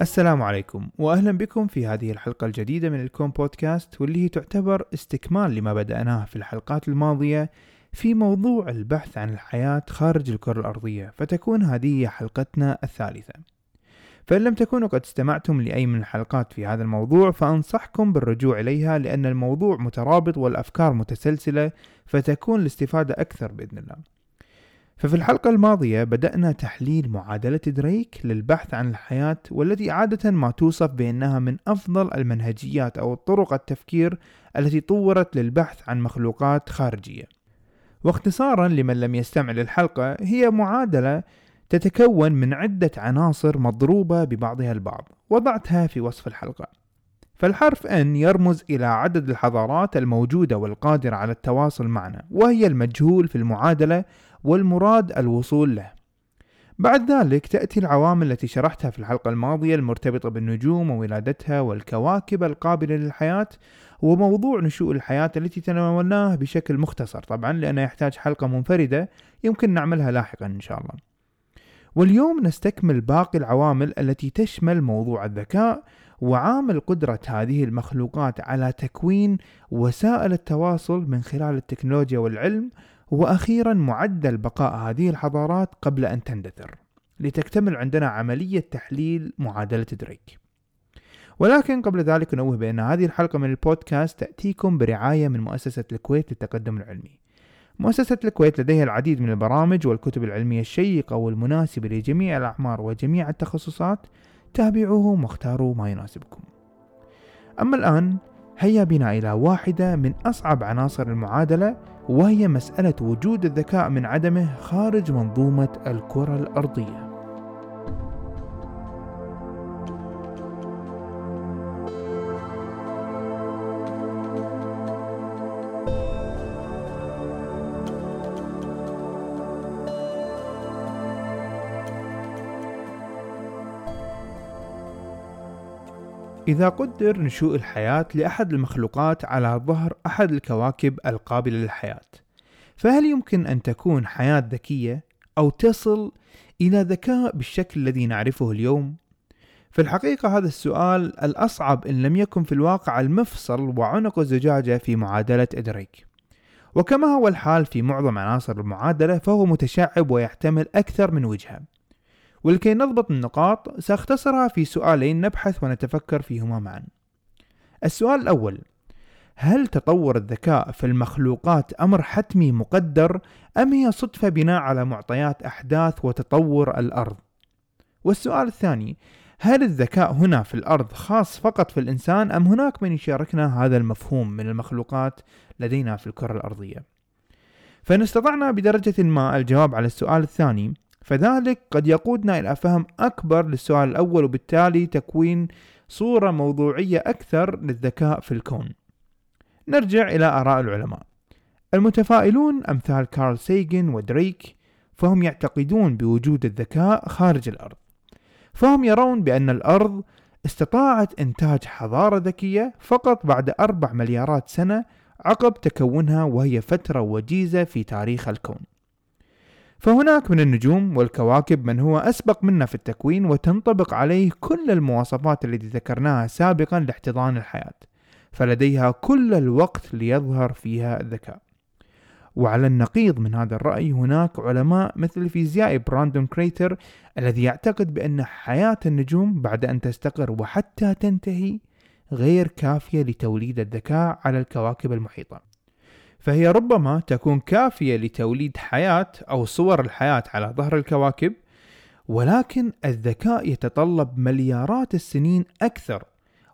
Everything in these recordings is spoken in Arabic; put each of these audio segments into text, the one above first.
السلام عليكم واهلا بكم في هذه الحلقة الجديدة من الكون بودكاست واللي هي تعتبر استكمال لما بدأناه في الحلقات الماضية في موضوع البحث عن الحياة خارج الكرة الأرضية فتكون هذه حلقتنا الثالثة. فإن لم تكونوا قد استمعتم لأي من الحلقات في هذا الموضوع فأنصحكم بالرجوع إليها لأن الموضوع مترابط والأفكار متسلسلة فتكون الاستفادة أكثر بإذن الله. ففي الحلقة الماضية بدأنا تحليل معادلة دريك للبحث عن الحياة والتي عادة ما توصف بأنها من أفضل المنهجيات أو طرق التفكير التي طورت للبحث عن مخلوقات خارجية. واختصارا لمن لم يستمع للحلقة هي معادلة تتكون من عدة عناصر مضروبة ببعضها البعض وضعتها في وصف الحلقة فالحرف N يرمز إلى عدد الحضارات الموجودة والقادرة على التواصل معنا وهي المجهول في المعادلة والمراد الوصول له. بعد ذلك تأتي العوامل التي شرحتها في الحلقة الماضية المرتبطة بالنجوم وولادتها والكواكب القابلة للحياة وموضوع نشوء الحياة التي تناولناه بشكل مختصر. طبعا لأنه يحتاج حلقة منفردة يمكن نعملها لاحقا إن شاء الله. واليوم نستكمل باقي العوامل التي تشمل موضوع الذكاء وعامل قدرة هذه المخلوقات على تكوين وسائل التواصل من خلال التكنولوجيا والعلم وأخيرا معدل بقاء هذه الحضارات قبل أن تندثر لتكتمل عندنا عملية تحليل معادلة دريك. ولكن قبل ذلك نوه بأن هذه الحلقة من البودكاست تأتيكم برعاية من مؤسسة الكويت للتقدم العلمي. مؤسسة الكويت لديها العديد من البرامج والكتب العلمية الشيقة والمناسبة لجميع الأعمار وجميع التخصصات تابعوهم واختاروا ما يناسبكم. أما الآن هيا بنا إلى واحدة من أصعب عناصر المعادلة وهي مسألة وجود الذكاء من عدمه خارج منظومة الكرة الأرضية. إذا قدر نشوء الحياة لأحد المخلوقات على ظهر أحد الكواكب القابلة للحياة، فهل يمكن أن تكون حياة ذكية أو تصل إلى ذكاء بالشكل الذي نعرفه اليوم؟ في الحقيقة هذا السؤال الأصعب إن لم يكن في الواقع المفصل وعنق الزجاجة في معادلة إدريك. وكما هو الحال في معظم عناصر المعادلة فهو متشعب ويحتمل أكثر من وجهة. ولكي نضبط النقاط سأختصرها في سؤالين نبحث ونتفكر فيهما معا السؤال الأول هل تطور الذكاء في المخلوقات أمر حتمي مقدر أم هي صدفة بناء على معطيات أحداث وتطور الأرض؟ والسؤال الثاني هل الذكاء هنا في الأرض خاص فقط في الإنسان أم هناك من يشاركنا هذا المفهوم من المخلوقات لدينا في الكرة الأرضية؟ فإن استطعنا بدرجة ما الجواب على السؤال الثاني فذلك قد يقودنا إلى فهم أكبر للسؤال الأول وبالتالي تكوين صورة موضوعية أكثر للذكاء في الكون. نرجع إلى آراء العلماء. المتفائلون أمثال كارل سيجن ودريك فهم يعتقدون بوجود الذكاء خارج الأرض. فهم يرون بأن الأرض استطاعت إنتاج حضارة ذكية فقط بعد أربع مليارات سنة عقب تكونها وهي فترة وجيزة في تاريخ الكون. فهناك من النجوم والكواكب من هو أسبق منا في التكوين وتنطبق عليه كل المواصفات التي ذكرناها سابقا لاحتضان الحياة فلديها كل الوقت ليظهر فيها الذكاء. وعلى النقيض من هذا الرأي هناك علماء مثل الفيزيائي براندون كارتر الذي يعتقد بأن حياة النجوم بعد أن تستقر وحتى تنتهي غير كافية لتوليد الذكاء على الكواكب المحيطة. فهي ربما تكون كافية لتوليد حياة أو صور الحياة على ظهر الكواكب ولكن الذكاء يتطلب مليارات السنين أكثر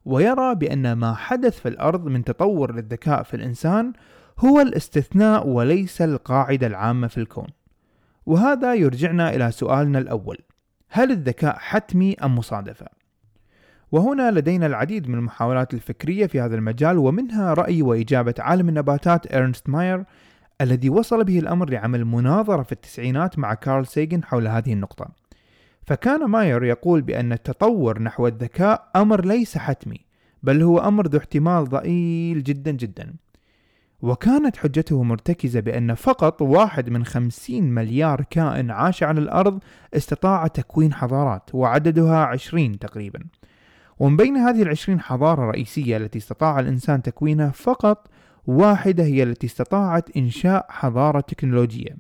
ويرى بأن ما حدث في الأرض من تطور للذكاء في الإنسان هو الاستثناء وليس القاعدة العامة في الكون وهذا يرجعنا إلى سؤالنا الأول هل الذكاء حتمي أم مصادفة؟ وهنا لدينا العديد من المحاولات الفكرية في هذا المجال ومنها رأي وإجابة عالم النباتات إرنست ماير الذي وصل به الأمر لعمل مناظرة في التسعينات مع كارل سيجن حول هذه النقطة. فكان ماير يقول بأن التطور نحو الذكاء أمر ليس حتمي بل هو أمر ذو احتمال ضئيل جدا جدا. وكانت حجته مرتكزة بأن فقط واحد من خمسين مليار كائن عاش على الأرض استطاع تكوين حضارات وعددها عشرين تقريبا. ومن بين هذه العشرين حضارة رئيسية التي استطاع الإنسان تكوينها فقط واحدة هي التي استطاعت إنشاء حضارة تكنولوجية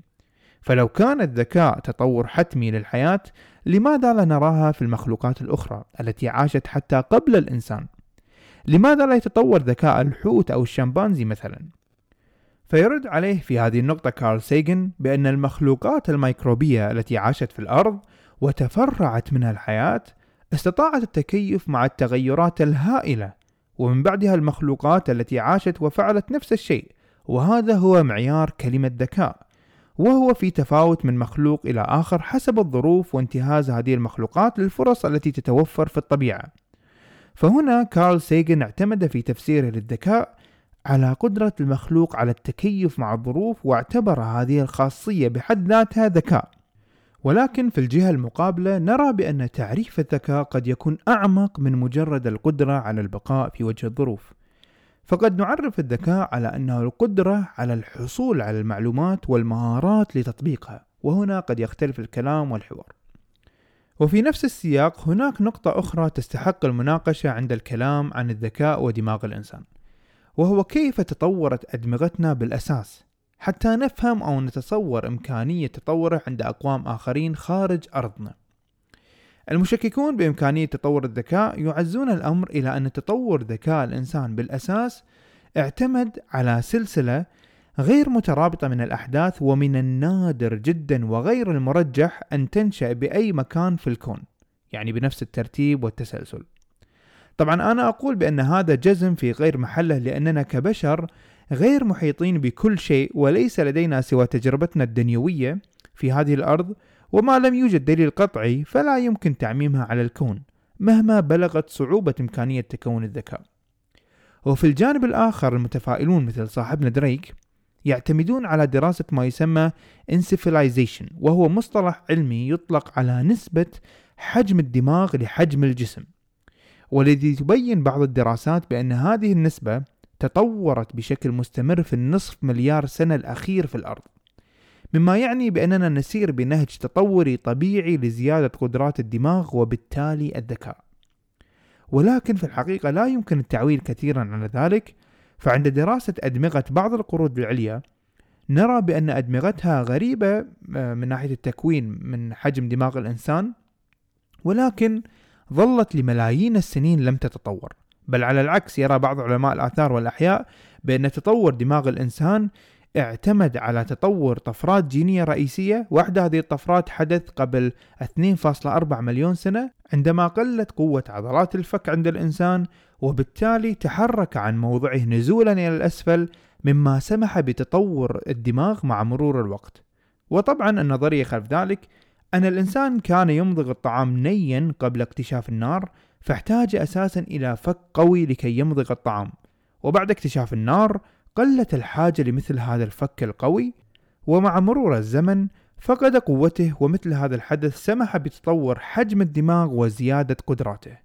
فلو كان الذكاء تطور حتمي للحياة لماذا لا نراها في المخلوقات الأخرى التي عاشت حتى قبل الإنسان؟ لماذا لا يتطور ذكاء الحوت أو الشمبانزي مثلا؟ فيرد عليه في هذه النقطة كارل سيجن بأن المخلوقات الميكروبية التي عاشت في الأرض وتفرعت منها الحياة استطاعت التكيف مع التغيرات الهائلة ومن بعدها المخلوقات التي عاشت وفعلت نفس الشيء وهذا هو معيار كلمة ذكاء وهو في تفاوت من مخلوق إلى آخر حسب الظروف وانتهاز هذه المخلوقات للفرص التي تتوفر في الطبيعة. فهنا كارل سيجن اعتمد في تفسيره للذكاء على قدرة المخلوق على التكيف مع الظروف واعتبر هذه الخاصية بحد ذاتها ذكاء. ولكن في الجهة المقابلة نرى بأن تعريف الذكاء قد يكون أعمق من مجرد القدرة على البقاء في وجه الظروف. فقد نعرف الذكاء على أنه القدرة على الحصول على المعلومات والمهارات لتطبيقها وهنا قد يختلف الكلام والحوار. وفي نفس السياق هناك نقطة أخرى تستحق المناقشة عند الكلام عن الذكاء ودماغ الإنسان وهو كيف تطورت أدمغتنا بالأساس. حتى نفهم أو نتصور إمكانية تطوره عند أقوام آخرين خارج أرضنا. المشككون بإمكانية تطور الذكاء يعزون الأمر إلى أن تطور ذكاء الإنسان بالأساس اعتمد على سلسلة غير مترابطة من الأحداث ومن النادر جدا وغير المرجح أن تنشأ بأي مكان في الكون يعني بنفس الترتيب والتسلسل. طبعا أنا أقول بأن هذا جزم في غير محله لأننا كبشر غير محيطين بكل شيء وليس لدينا سوى تجربتنا الدنيوية في هذه الأرض وما لم يوجد دليل قطعي فلا يمكن تعميمها على الكون مهما بلغت صعوبة إمكانية تكون الذكاء. وفي الجانب الآخر المتفائلون مثل صاحبنا دريك يعتمدون على دراسة ما يسمى انسفلايزيشن وهو مصطلح علمي يطلق على نسبة حجم الدماغ لحجم الجسم. والذي تبين بعض الدراسات بأن هذه النسبة تطورت بشكل مستمر في النصف مليار سنة الأخير في الأرض. مما يعني بأننا نسير بنهج تطوري طبيعي لزيادة قدرات الدماغ وبالتالي الذكاء. ولكن في الحقيقة لا يمكن التعويل كثيرا على ذلك. فعند دراسة أدمغة بعض القرود العليا نرى بأن أدمغتها غريبة آه، من ناحية التكوين من حجم دماغ الإنسان ولكن ظلت لملايين السنين لم تتطور. بل على العكس يرى بعض علماء الآثار والأحياء بأن تطور دماغ الإنسان اعتمد على تطور طفرات جينية رئيسية. واحدة هذه الطفرات حدث قبل 2.4 مليون سنة عندما قلت قوة عضلات الفك عند الإنسان وبالتالي تحرك عن موضعه نزولا إلى الأسفل مما سمح بتطور الدماغ مع مرور الوقت. وطبعا النظرية خلف ذلك أن الإنسان كان يمضغ الطعام نيا قبل اكتشاف النار فاحتاج أساسا إلى فك قوي لكي يمضغ الطعام. وبعد اكتشاف النار قلت الحاجة لمثل هذا الفك القوي ومع مرور الزمن فقد قوته ومثل هذا الحدث سمح بتطور حجم الدماغ وزيادة قدراته.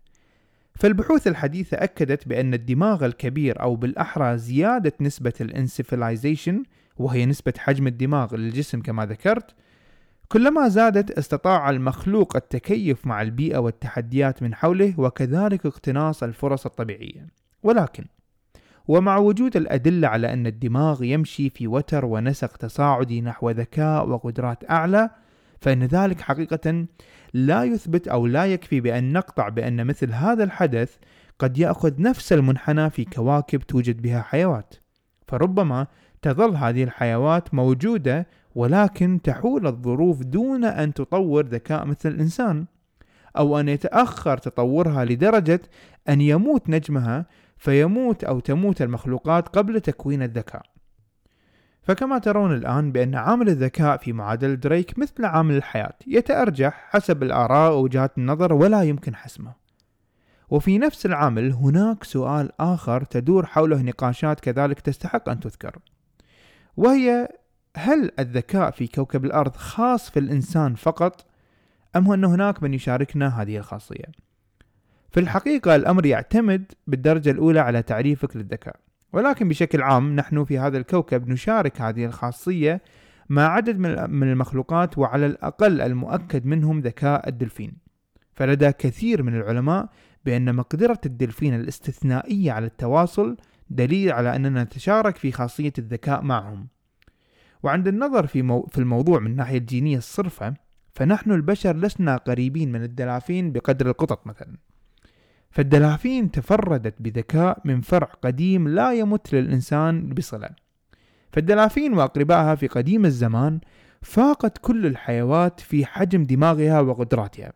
فالبحوث الحديثة أكدت بأن الدماغ الكبير أو بالأحرى زيادة نسبة الانسفلايزيشن وهي نسبة حجم الدماغ للجسم كما ذكرت كلما زادت استطاع المخلوق التكيف مع البيئة والتحديات من حوله وكذلك اقتناص الفرص الطبيعية. ولكن ومع وجود الأدلة على أن الدماغ يمشي في وتر ونسق تصاعدي نحو ذكاء وقدرات أعلى فإن ذلك حقيقة لا يثبت أو لا يكفي بأن نقطع بأن مثل هذا الحدث قد يأخذ نفس المنحنى في كواكب توجد بها حيوات. فربما تظل هذه الحيوات موجودة ولكن تحول الظروف دون أن تطور ذكاء مثل الإنسان أو أن يتأخر تطورها لدرجة أن يموت نجمها فيموت أو تموت المخلوقات قبل تكوين الذكاء. فكما ترون الآن بأن عامل الذكاء في معادلة دريك مثل عامل الحياة يتأرجح حسب الآراء ووجهات النظر ولا يمكن حسمه. وفي نفس العامل هناك سؤال آخر تدور حوله نقاشات كذلك تستحق أن تذكر وهي هل الذكاء في كوكب الأرض خاص في الإنسان فقط أم أن هناك من يشاركنا هذه الخاصية؟ في الحقيقة الأمر يعتمد بالدرجة الأولى على تعريفك للذكاء ولكن بشكل عام نحن في هذا الكوكب نشارك هذه الخاصية مع عدد من المخلوقات وعلى الأقل المؤكد منهم ذكاء الدلفين. فلدى كثير من العلماء بأن مقدرة الدلفين الاستثنائية على التواصل دليل على أننا نتشارك في خاصية الذكاء معهم. وعند النظر في, مو في الموضوع من الناحية الجينية الصرفة فنحن البشر لسنا قريبين من الدلافين بقدر القطط مثلا. فالدلافين تفردت بذكاء من فرع قديم لا يمت للإنسان بصلة. فالدلافين وأقربائها في قديم الزمان فاقت كل الحيوات في حجم دماغها وقدراتها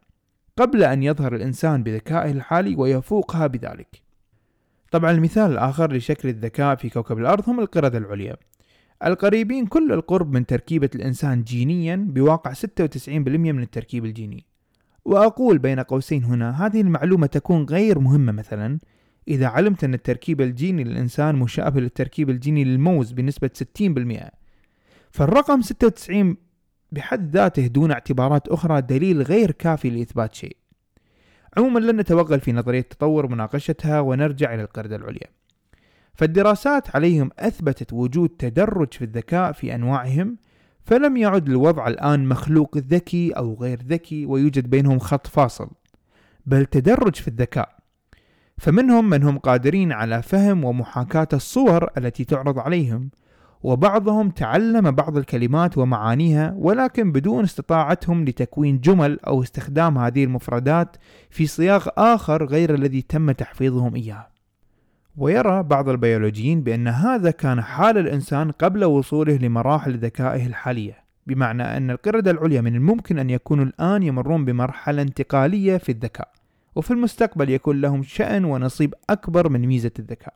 قبل أن يظهر الإنسان بذكائه الحالي ويفوقها بذلك. طبعا المثال الآخر لشكل الذكاء في كوكب الأرض هم القردة العليا. القريبين كل القرب من تركيبة الإنسان جينيا بواقع 96% من التركيب الجيني. وأقول بين قوسين هنا هذه المعلومة تكون غير مهمة مثلا إذا علمت أن التركيب الجيني للإنسان مشابه للتركيب الجيني للموز بنسبة 60% فالرقم 96 بحد ذاته دون اعتبارات أخرى دليل غير كافي لإثبات شيء. عموما لن نتوغل في نظرية التطور مناقشتها ونرجع إلى القردة العليا. فالدراسات عليهم أثبتت وجود تدرج في الذكاء في أنواعهم فلم يعد الوضع الآن مخلوق ذكي أو غير ذكي ويوجد بينهم خط فاصل بل تدرج في الذكاء. فمنهم من هم قادرين على فهم ومحاكاة الصور التي تعرض عليهم وبعضهم تعلم بعض الكلمات ومعانيها ولكن بدون استطاعتهم لتكوين جمل أو استخدام هذه المفردات في صياغ آخر غير الذي تم تحفيظهم إياه ويرى بعض البيولوجيين بأن هذا كان حال الإنسان قبل وصوله لمراحل ذكائه الحالية بمعنى أن القردة العليا من الممكن أن يكونوا الآن يمرون بمرحلة انتقالية في الذكاء وفي المستقبل يكون لهم شأن ونصيب أكبر من ميزة الذكاء.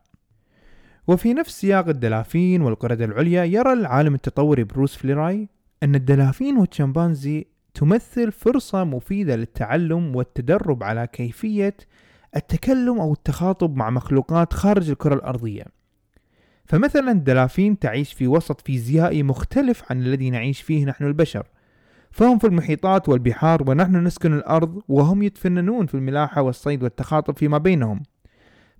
وفي نفس سياق الدلافين والقردة العليا يرى العالم التطوري بروس فليراي أن الدلافين والشمبانزي تمثل فرصة مفيدة للتعلم والتدرب على كيفية التكلم أو التخاطب مع مخلوقات خارج الكرة الأرضية. فمثلا الدلافين تعيش في وسط فيزيائي مختلف عن الذي نعيش فيه نحن البشر. فهم في المحيطات والبحار ونحن نسكن الأرض وهم يتفننون في الملاحة والصيد والتخاطب فيما بينهم.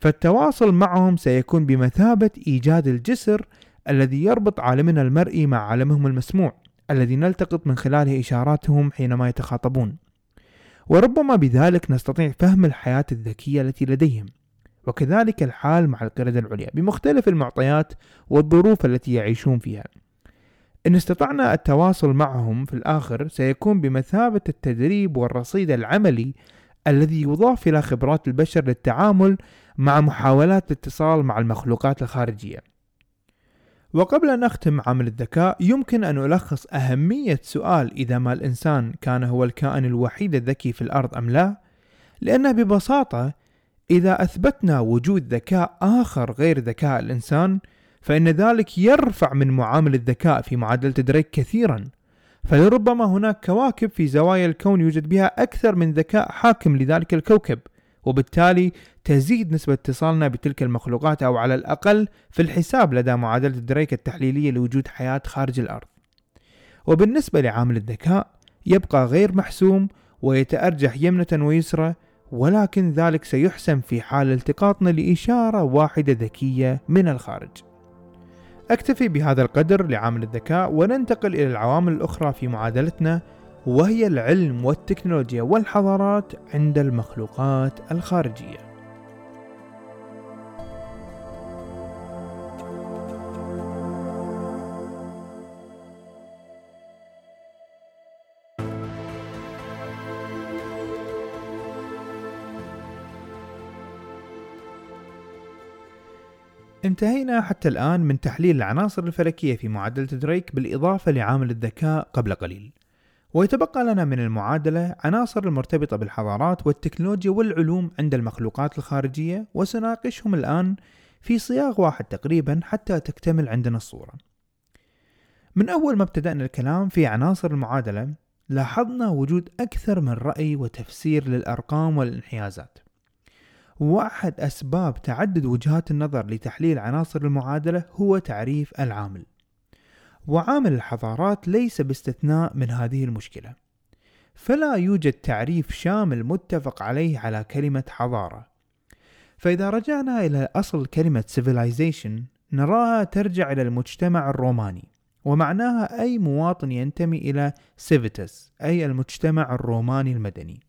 فالتواصل معهم سيكون بمثابة إيجاد الجسر الذي يربط عالمنا المرئي مع عالمهم المسموع الذي نلتقط من خلاله إشاراتهم حينما يتخاطبون. وربما بذلك نستطيع فهم الحياة الذكية التي لديهم. وكذلك الحال مع القردة العليا بمختلف المعطيات والظروف التي يعيشون فيها. إن استطعنا التواصل معهم في الآخر سيكون بمثابة التدريب والرصيد العملي الذي يضاف إلى خبرات البشر للتعامل مع محاولات الاتصال مع المخلوقات الخارجية. وقبل أن نختم عمل الذكاء يمكن أن ألخص أهمية سؤال إذا ما الإنسان كان هو الكائن الوحيد الذكي في الأرض أم لا؟ لأن ببساطة إذا أثبتنا وجود ذكاء آخر غير ذكاء الإنسان فإن ذلك يرفع من معامل الذكاء في معادلة دريك كثيرا. فلربما هناك كواكب في زوايا الكون يوجد بها أكثر من ذكاء حاكم لذلك الكوكب. وبالتالي تزيد نسبة اتصالنا بتلك المخلوقات أو على الأقل في الحساب لدى معادلة دريك التحليلية لوجود حياة خارج الأرض. وبالنسبة لعامل الذكاء يبقى غير محسوم ويتأرجح يمنة ويسرى ولكن ذلك سيحسم في حال التقاطنا لإشارة واحدة ذكية من الخارج. أكتفي بهذا القدر لعامل الذكاء وننتقل إلى العوامل الأخرى في معادلتنا وهي العلم والتكنولوجيا والحضارات عند المخلوقات الخارجية. انتهينا حتى الآن من تحليل العناصر الفلكية في معادلة دريك بالإضافة لعامل الذكاء قبل قليل. ويتبقى لنا من المعادلة عناصر المرتبطة بالحضارات والتكنولوجيا والعلوم عند المخلوقات الخارجية وسناقشهم الآن في صياغ واحد تقريبا حتى تكتمل عندنا الصورة. من أول ما ابتدأنا الكلام في عناصر المعادلة لاحظنا وجود أكثر من رأي وتفسير للأرقام والانحيازات. واحد أسباب تعدد وجهات النظر لتحليل عناصر المعادلة هو تعريف العامل. وعامل الحضارات ليس باستثناء من هذه المشكلة. فلا يوجد تعريف شامل متفق عليه على كلمة حضارة. فإذا رجعنا إلى أصل كلمة civilization نراها ترجع إلى المجتمع الروماني ومعناها أي مواطن ينتمي إلى civitas أي المجتمع الروماني المدني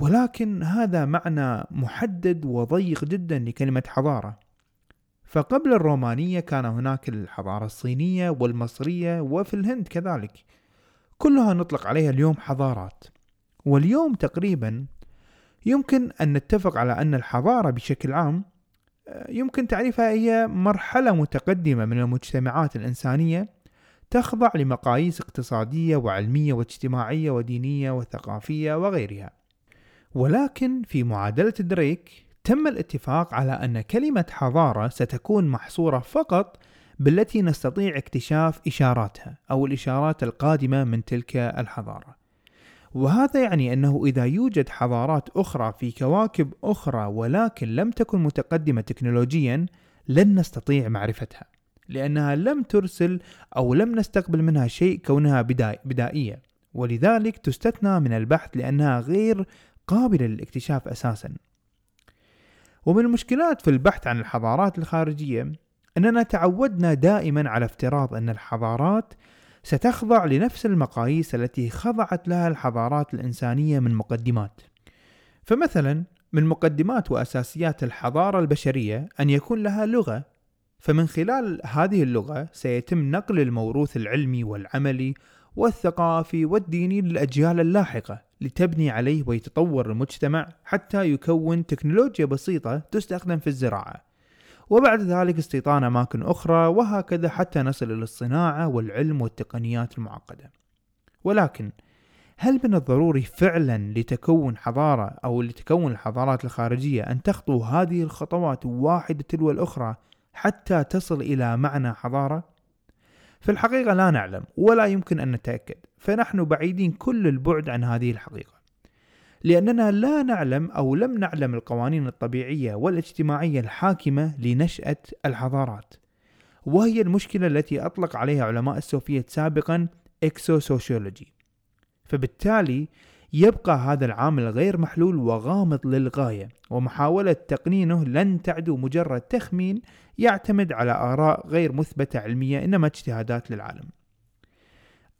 ولكن هذا معنى محدد وضيق جدا لكلمة حضارة فقبل الرومانية كان هناك الحضارة الصينية والمصرية وفي الهند كذلك كلها نطلق عليها اليوم حضارات واليوم تقريبا يمكن أن نتفق على أن الحضارة بشكل عام يمكن تعريفها هي مرحلة متقدمة من المجتمعات الإنسانية تخضع لمقاييس اقتصادية وعلمية واجتماعية ودينية وثقافية وغيرها. ولكن في معادلة دريك تم الاتفاق على أن كلمة حضارة ستكون محصورة فقط بالتي نستطيع اكتشاف إشاراتها أو الإشارات القادمة من تلك الحضارة. وهذا يعني أنه إذا يوجد حضارات أخرى في كواكب أخرى ولكن لم تكن متقدمة تكنولوجيا لن نستطيع معرفتها لأنها لم ترسل أو لم نستقبل منها شيء كونها بدائية ولذلك تستثنى من البحث لأنها غير قابلة للاكتشاف أساسا ومن المشكلات في البحث عن الحضارات الخارجية أننا تعودنا دائما على افتراض أن الحضارات ستخضع لنفس المقاييس التي خضعت لها الحضارات الإنسانية من مقدمات. فمثلا من مقدمات وأساسيات الحضارة البشرية أن يكون لها لغة، فمن خلال هذه اللغة سيتم نقل الموروث العلمي والعملي والثقافي والديني للأجيال اللاحقة لتبني عليه ويتطور المجتمع حتى يكون تكنولوجيا بسيطة تستخدم في الزراعة. وبعد ذلك استيطان أماكن أخرى وهكذا حتى نصل إلى الصناعة والعلم والتقنيات المعقدة. ولكن هل من الضروري فعلا لتكون حضارة أو لتكون الحضارات الخارجية أن تخطو هذه الخطوات واحدة تلو الأخرى حتى تصل إلى معنى حضارة؟ في الحقيقة لا نعلم ولا يمكن أن نتأكد. فنحن بعيدين كل البعد عن هذه الحقيقة. لأننا لا نعلم أو لم نعلم القوانين الطبيعية والاجتماعية الحاكمة لنشأة الحضارات. وهي المشكلة التي أطلق عليها علماء السوفيت سابقا exosociology. فبالتالي يبقى هذا العامل غير محلول وغامض للغاية ومحاولة تقنينه لن تعدو مجرد تخمين يعتمد على آراء غير مثبتة علمية إنما اجتهادات للعالم.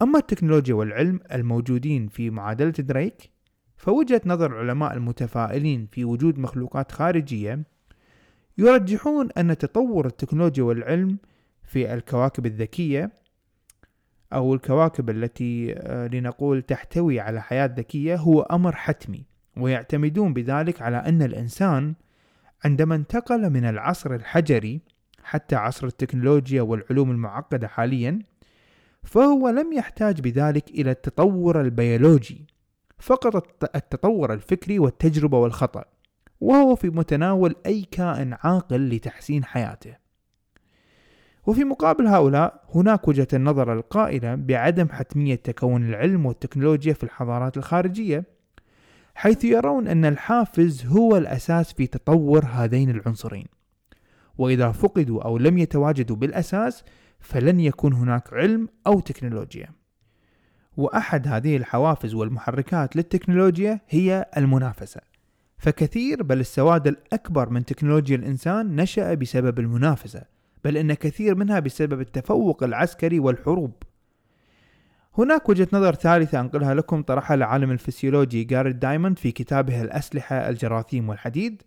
أما التكنولوجيا والعلم الموجودين في معادلة دريك فوجهة نظر العلماء المتفائلين في وجود مخلوقات خارجية يرجحون أن تطور التكنولوجيا والعلم في الكواكب الذكية أو الكواكب التي آه، لنقول تحتوي على حياة ذكية هو أمر حتمي ويعتمدون بذلك على أن الإنسان عندما انتقل من العصر الحجري حتى عصر التكنولوجيا والعلوم المعقدة حاليا فهو لم يحتاج بذلك إلى التطور البيولوجي. فقط التطور الفكري والتجربة والخطأ وهو في متناول أي كائن عاقل لتحسين حياته. وفي مقابل هؤلاء هناك وجهة النظر القائلة بعدم حتمية تكون العلم والتكنولوجيا في الحضارات الخارجية حيث يرون أن الحافز هو الأساس في تطور هذين العنصرين. وإذا فقدوا أو لم يتواجدوا بالأساس فلن يكون هناك علم أو تكنولوجيا. وأحد هذه الحوافز والمحركات للتكنولوجيا هي المنافسة. فكثير بل السواد الأكبر من تكنولوجيا الإنسان نشأ بسبب المنافسة بل إن كثير منها بسبب التفوق العسكري والحروب. هناك وجهة نظر ثالثة أنقلها لكم طرحها العالم الفسيولوجي جاريد دايموند في كتابه الأسلحة الجراثيم والحديد.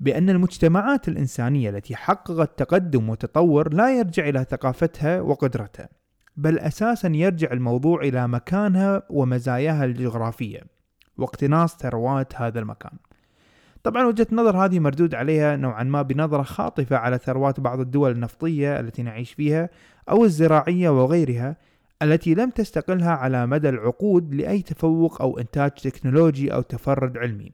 بأن المجتمعات الإنسانية التي حققت تقدم وتطور لا يرجع إلى ثقافتها وقدرتها بل أساسا يرجع الموضوع إلى مكانها ومزاياها الجغرافية واقتناص ثروات هذا المكان. طبعا وجهة النظر هذه مردود عليها نوعا ما بنظرة خاطفة على ثروات بعض الدول النفطية التي نعيش فيها أو الزراعية وغيرها التي لم تستقلها على مدى العقود لأي تفوق أو إنتاج تكنولوجي أو تفرد علمي.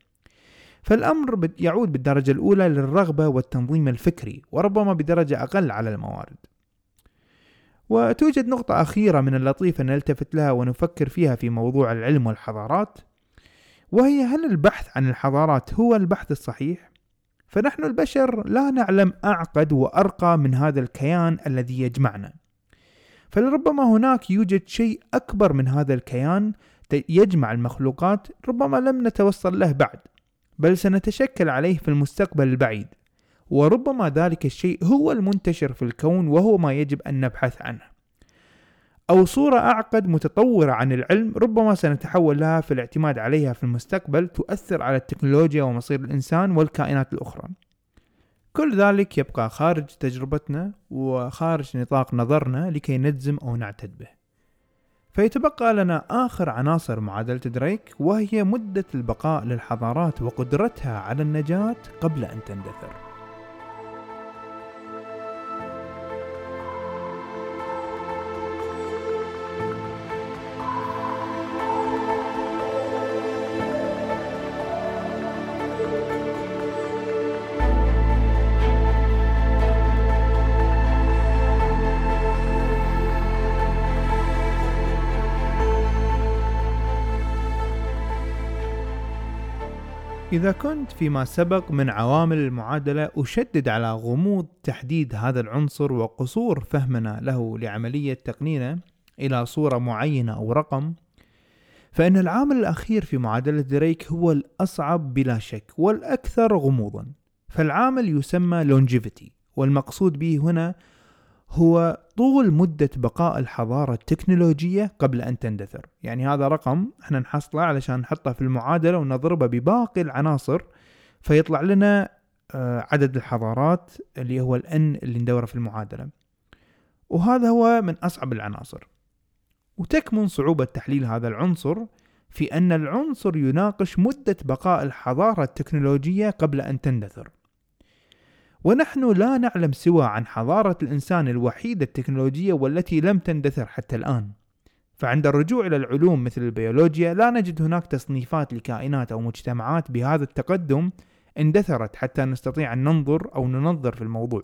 فالأمر يعود بالدرجة الأولى للرغبة والتنظيم الفكري وربما بدرجة أقل على الموارد. وتوجد نقطة أخيرة من اللطيف أن نلتفت لها ونفكر فيها في موضوع العلم والحضارات وهي هل البحث عن الحضارات هو البحث الصحيح؟ فنحن البشر لا نعلم أعقد وأرقى من هذا الكيان الذي يجمعنا. فلربما هناك يوجد شيء أكبر من هذا الكيان يجمع المخلوقات ربما لم نتوصل له بعد. بل سنتشكل عليه في المستقبل البعيد. وربما ذلك الشيء هو المنتشر في الكون وهو ما يجب أن نبحث عنه. أو صورة أعقد متطورة عن العلم ربما سنتحول لها في الاعتماد عليها في المستقبل تؤثر على التكنولوجيا ومصير الإنسان والكائنات الأخرى. كل ذلك يبقى خارج تجربتنا وخارج نطاق نظرنا لكي نجزم أو نعتد به. فيتبقى لنا آخر عناصر معادلة دريك وهي مدة البقاء للحضارات وقدرتها على النجاة قبل أن تندثر. إذا كنت فيما سبق من عوامل المعادلة أشدد على غموض تحديد هذا العنصر وقصور فهمنا له لعملية تقنينه إلى صورة معينة أو رقم فإن العامل الأخير في معادلة دريك هو الأصعب بلا شك والأكثر غموضا. فالعامل يسمى longevity والمقصود به هنا هو طول مدة بقاء الحضارة التكنولوجية قبل أن تندثر. يعني هذا رقم إحنا نحصله علشان نحطه في المعادلة ونضربه بباقي العناصر فيطلع لنا آه، عدد الحضارات اللي هو الأن اللي ندوره في المعادلة. وهذا هو من أصعب العناصر. وتكمن صعوبة تحليل هذا العنصر في أن العنصر يناقش مدة بقاء الحضارة التكنولوجية قبل أن تندثر. ونحن لا نعلم سوى عن حضارة الإنسان الوحيدة التكنولوجية والتي لم تندثر حتى الآن. فعند الرجوع إلى العلوم مثل البيولوجيا لا نجد هناك تصنيفات لكائنات أو مجتمعات بهذا التقدم اندثرت حتى نستطيع أن ننظر أو ننظر في الموضوع.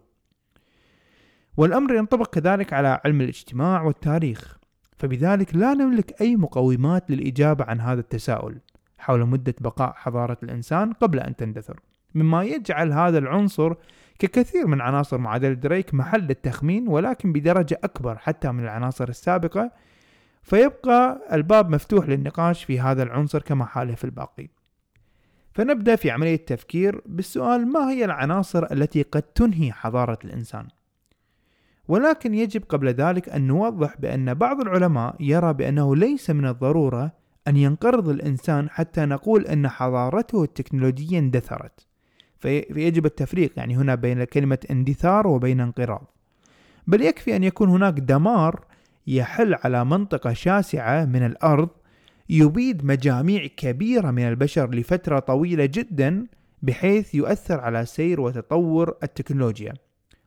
والأمر ينطبق كذلك على علم الاجتماع والتاريخ. فبذلك لا نملك أي مقومات للإجابة عن هذا التساؤل حول مدة بقاء حضارة الإنسان قبل أن تندثر. مما يجعل هذا العنصر ككثير من عناصر معادلة دريك محل التخمين ولكن بدرجة أكبر حتى من العناصر السابقة فيبقى الباب مفتوح للنقاش في هذا العنصر كما حاله في الباقي. فنبدأ في عملية التفكير بالسؤال ما هي العناصر التي قد تنهي حضارة الإنسان؟ ولكن يجب قبل ذلك أن نوضح بأن بعض العلماء يرى بأنه ليس من الضرورة أن ينقرض الإنسان حتى نقول أن حضارته التكنولوجية اندثرت فيجب التفريق يعني هنا بين كلمة اندثار وبين انقراض. بل يكفي أن يكون هناك دمار يحل على منطقة شاسعة من الأرض يبيد مجاميع كبيرة من البشر لفترة طويلة جدا بحيث يؤثر على سير وتطور التكنولوجيا.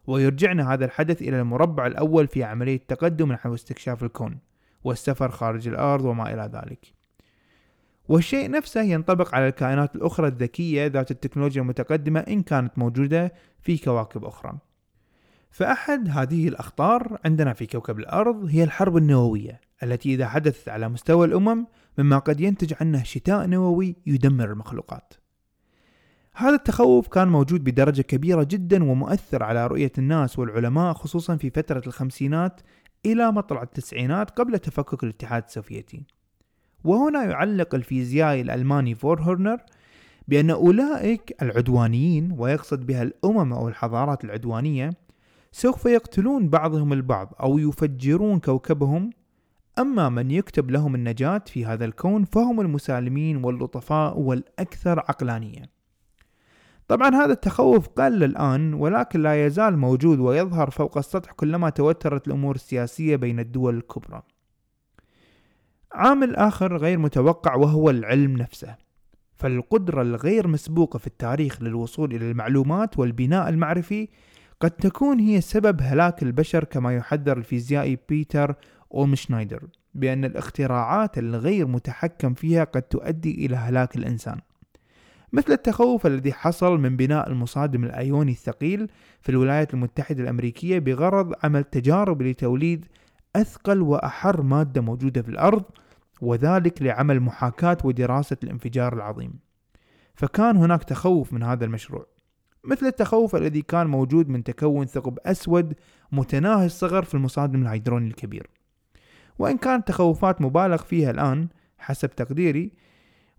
ويرجعنا هذا الحدث إلى المربع الأول في عملية التقدم نحو استكشاف الكون والسفر خارج الأرض وما إلى ذلك. والشيء نفسه ينطبق على الكائنات الأخرى الذكية ذات التكنولوجيا المتقدمة إن كانت موجودة في كواكب أخرى. فأحد هذه الأخطار عندنا في كوكب الأرض هي الحرب النووية التي إذا حدثت على مستوى الأمم مما قد ينتج عنه شتاء نووي يدمر المخلوقات. هذا التخوف كان موجود بدرجة كبيرة جدا ومؤثر على رؤية الناس والعلماء خصوصا في فترة الخمسينات إلى مطلع التسعينات قبل تفكك الاتحاد السوفيتي. وهنا يعلق الفيزيائي الألماني فورهورنر بأن أولئك العدوانيين ويقصد بها الأمم أو الحضارات العدوانية سوف يقتلون بعضهم البعض أو يفجرون كوكبهم. أما من يكتب لهم النجاة في هذا الكون فهم المسالمين واللطفاء والأكثر عقلانية. طبعا هذا التخوف قل الآن ولكن لا يزال موجود ويظهر فوق السطح كلما توترت الأمور السياسية بين الدول الكبرى. عامل آخر غير متوقع وهو العلم نفسه. فالقدرة الغير مسبوقة في التاريخ للوصول إلى المعلومات والبناء المعرفي قد تكون هي سبب هلاك البشر كما يحذر الفيزيائي بيتر أوم شنايدر بأن الاختراعات الغير متحكم فيها قد تؤدي إلى هلاك الإنسان. مثل التخوف الذي حصل من بناء المصادم الأيوني الثقيل في الولايات المتحدة الأمريكية بغرض عمل تجارب لتوليد أثقل وأحر مادة موجودة في الأرض وذلك لعمل محاكاة ودراسة الانفجار العظيم. فكان هناك تخوف من هذا المشروع مثل التخوف الذي كان موجود من تكون ثقب أسود متناهي الصغر في المصادم الهيدروني الكبير. وإن كانت تخوفات مبالغ فيها الآن حسب تقديري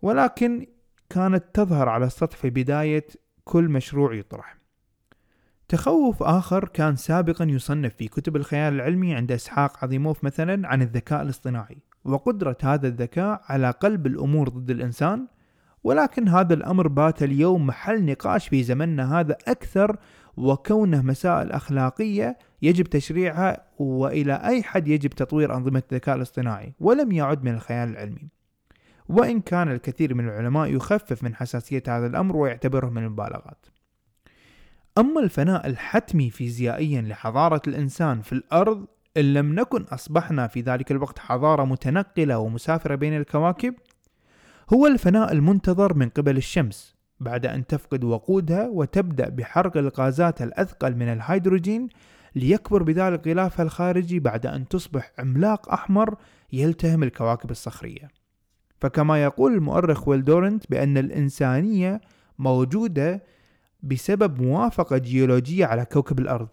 ولكن كانت تظهر على السطح في بداية كل مشروع يطرح. تخوف آخر كان سابقا يصنف في كتب الخيال العلمي عند إسحاق عظيموف مثلا عن الذكاء الاصطناعي. وقدرة هذا الذكاء على قلب الأمور ضد الإنسان ولكن هذا الأمر بات اليوم محل نقاش في زمننا هذا أكثر وكونه مسائل أخلاقية يجب تشريعها وإلى أي حد يجب تطوير أنظمة الذكاء الاصطناعي ولم يعد من الخيال العلمي. وإن كان الكثير من العلماء يخفف من حساسية هذا الأمر ويعتبره من المبالغات. أما الفناء الحتمي فيزيائيا لحضارة الإنسان في الأرض إن لم نكن أصبحنا في ذلك الوقت حضارة متنقلة ومسافرة بين الكواكب هو الفناء المنتظر من قبل الشمس بعد أن تفقد وقودها وتبدأ بحرق الغازات الأثقل من الهيدروجين ليكبر بذلك غلافها الخارجي بعد أن تصبح عملاق أحمر يلتهم الكواكب الصخرية. فكما يقول المؤرخ ويلدورنت بأن الإنسانية موجودة بسبب موافقة جيولوجية على كوكب الأرض.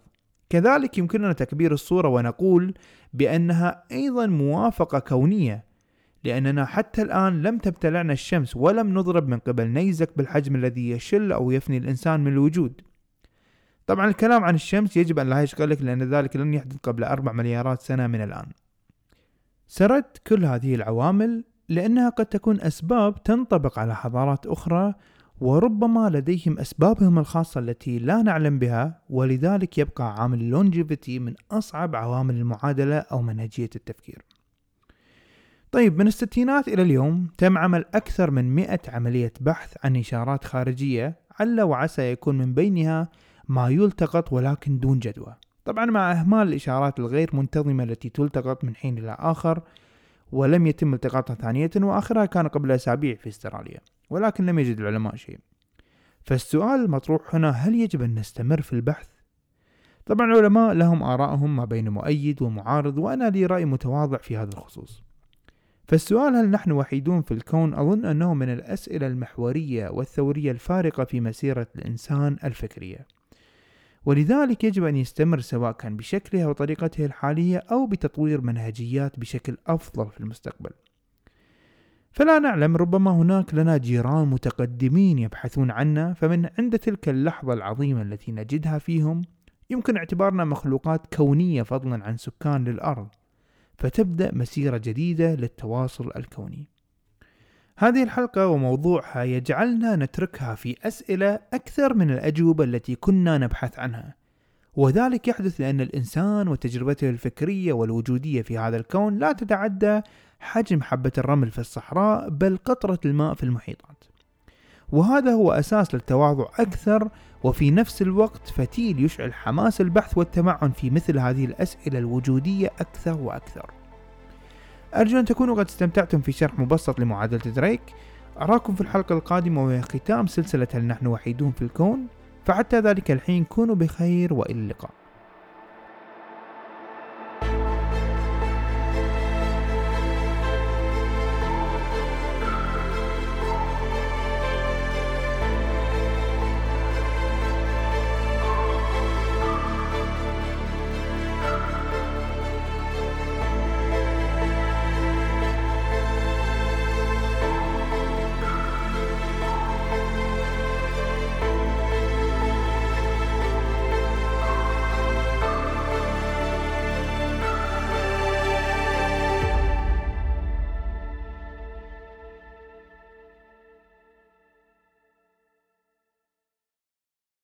كذلك يمكننا تكبير الصورة ونقول بأنها أيضا موافقة كونية لأننا حتى الآن لم تبتلعنا الشمس ولم نضرب من قبل نيزك بالحجم الذي يشل أو يفني الإنسان من الوجود. طبعا الكلام عن الشمس يجب أن لا يشغلك لأن ذلك لن يحدث قبل أربع مليارات سنة من الآن. سردت كل هذه العوامل لأنها قد تكون أسباب تنطبق على حضارات أخرى وربما لديهم أسبابهم الخاصة التي لا نعلم بها ولذلك يبقى عامل اللونجيفيتي من أصعب عوامل المعادلة أو منهجية التفكير. طيب من الستينات إلى اليوم تم عمل أكثر من مئة عملية بحث عن إشارات خارجية عل وعسى يكون من بينها ما يلتقط ولكن دون جدوى. طبعا مع إهمال الإشارات الغير منتظمة التي تلتقط من حين إلى آخر ولم يتم التقاطها ثانية وآخرها كان قبل أسابيع في استراليا. ولكن لم يجد العلماء شيء. فالسؤال المطروح هنا هل يجب أن نستمر في البحث؟ طبعا العلماء لهم آرائهم ما بين مؤيد ومعارض وأنا لي رأي متواضع في هذا الخصوص. فالسؤال هل نحن وحيدون في الكون؟ أظن أنه من الأسئلة المحورية والثورية الفارقة في مسيرة الإنسان الفكرية. ولذلك يجب أن يستمر سواء كان بشكله وطريقته الحالية أو بتطوير منهجيات بشكل أفضل في المستقبل. فلا نعلم ربما هناك لنا جيران متقدمين يبحثون عنا فمن عند تلك اللحظة العظيمة التي نجدها فيهم يمكن اعتبارنا مخلوقات كونية فضلا عن سكان للأرض فتبدأ مسيرة جديدة للتواصل الكوني. هذه الحلقة وموضوعها يجعلنا نتركها في أسئلة أكثر من الأجوبة التي كنا نبحث عنها. وذلك يحدث لأن الإنسان وتجربته الفكرية والوجودية في هذا الكون لا تتعدى حجم حبة الرمل في الصحراء بل قطرة الماء في المحيطات. وهذا هو أساس للتواضع أكثر وفي نفس الوقت فتيل يشعل حماس البحث والتمعن في مثل هذه الأسئلة الوجودية أكثر وأكثر. أرجو أن تكونوا قد استمتعتم في شرح مبسط لمعادلة دريك. أراكم في الحلقة القادمة وهي ختام سلسلة هل نحن وحيدون في الكون. فحتى ذلك الحين كونوا بخير وإلى اللقاء.